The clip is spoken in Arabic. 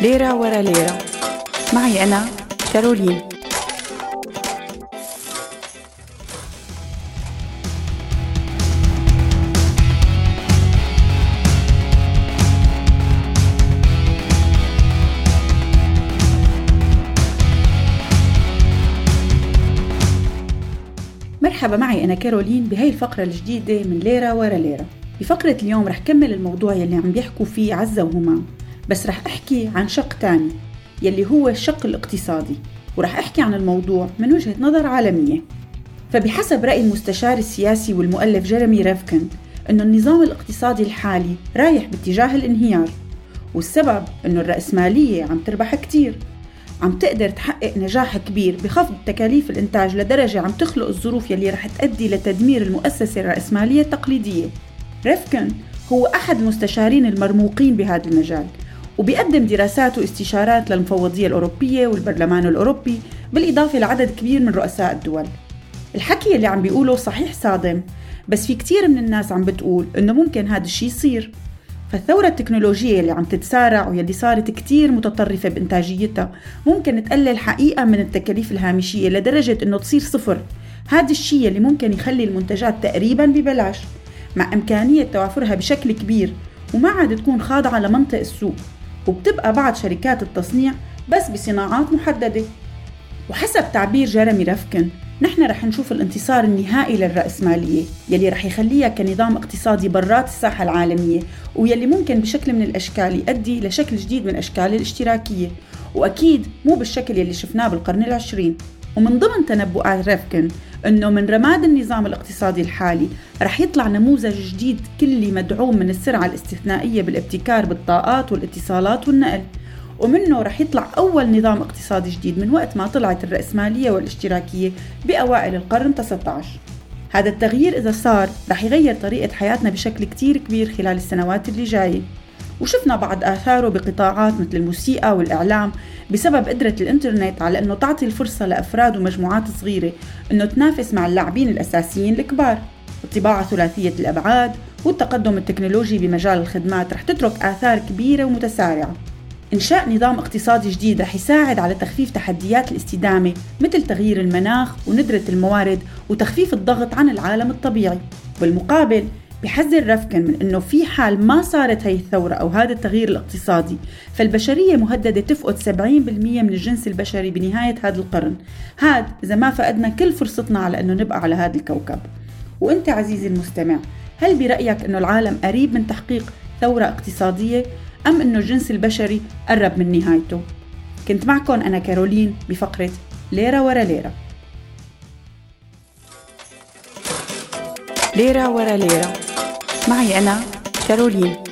ليرة ورا ليرة. معي أنا كارولين. مرحبا معي أنا كارولين بهاي الفقرة الجديدة من ليرة ورا ليرة. بفقرة اليوم رح كمل الموضوع يلي عم بيحكوا فيه عزة وهمام. بس رح أحكي عن شق تاني يلي هو الشق الاقتصادي ورح أحكي عن الموضوع من وجهة نظر عالمية. فبحسب رأي المستشار السياسي والمؤلف جيرمي ريفكن أنه النظام الاقتصادي الحالي رايح باتجاه الانهيار والسبب أنه الرأسمالية عم تربح كتير. عم تقدر تحقق نجاح كبير بخفض تكاليف الإنتاج لدرجة عم تخلق الظروف يلي رح تؤدي لتدمير المؤسسة الرأسمالية التقليدية. ريفكن هو أحد المستشارين المرموقين بهذا المجال وبيقدم دراسات واستشارات للمفوضية الأوروبية والبرلمان الأوروبي بالإضافة لعدد كبير من رؤساء الدول. الحكي اللي عم بيقوله صحيح صادم بس في كتير من الناس عم بتقول إنه ممكن هذا الشيء يصير. فالثورة التكنولوجية اللي عم تتسارع واللي صارت كتير متطرفة بإنتاجيتها ممكن تقلل حقيقة من التكاليف الهامشية لدرجة إنه تصير صفر. هذا الشيء اللي ممكن يخلي المنتجات تقريبا ببلاش مع إمكانية توافرها بشكل كبير وما عاد تكون خاضعة لمنطق السوق. وبتبقى بعض شركات التصنيع بس بصناعات محددة. وحسب تعبير جيرمي رفكن نحن رح نشوف الانتصار النهائي للرأسمالية يلي رح يخليها كنظام اقتصادي برات الساحة العالمية ويلي ممكن بشكل من الأشكال يؤدي لشكل جديد من أشكال الاشتراكية. وأكيد مو بالشكل يلي شفناه بالقرن العشرين. ومن ضمن تنبؤات ريفكن إنه من رماد النظام الاقتصادي الحالي رح يطلع نموذج جديد كلي مدعوم من السرعة الاستثنائية بالابتكار بالطاقات والاتصالات والنقل. ومنه رح يطلع أول نظام اقتصادي جديد من وقت ما طلعت الرأسمالية والاشتراكية بأوائل القرن 19 هذا التغيير إذا صار رح يغير طريقة حياتنا بشكل كتير كبير خلال السنوات اللي جاية. وشفنا بعض آثاره بقطاعات مثل الموسيقى والإعلام بسبب قدرة الإنترنت على أنه تعطي الفرصة لأفراد ومجموعات صغيرة أنه تنافس مع اللاعبين الأساسيين الكبار. الطباعة ثلاثية الأبعاد والتقدم التكنولوجي بمجال الخدمات رح تترك آثار كبيرة ومتسارعة. إنشاء نظام اقتصادي جديد رح يساعد على تخفيف تحديات الاستدامة مثل تغيير المناخ وندرة الموارد وتخفيف الضغط عن العالم الطبيعي. بالمقابل بحذر رفكن من إنه في حال ما صارت هي الثورة أو هذا التغيير الاقتصادي فالبشرية مهددة تفقد 70% من الجنس البشري بنهاية هذا القرن. هاد إذا ما فقدنا كل فرصتنا على إنه نبقى على هذا الكوكب. وأنت عزيزي المستمع هل برأيك إنه العالم قريب من تحقيق ثورة اقتصادية أم إنه الجنس البشري قرب من نهايته؟ كنت معكم أنا كارولين بفقرة ليرة ورا ليرة. ليرة ورا ليرة. معي أنا كارولين.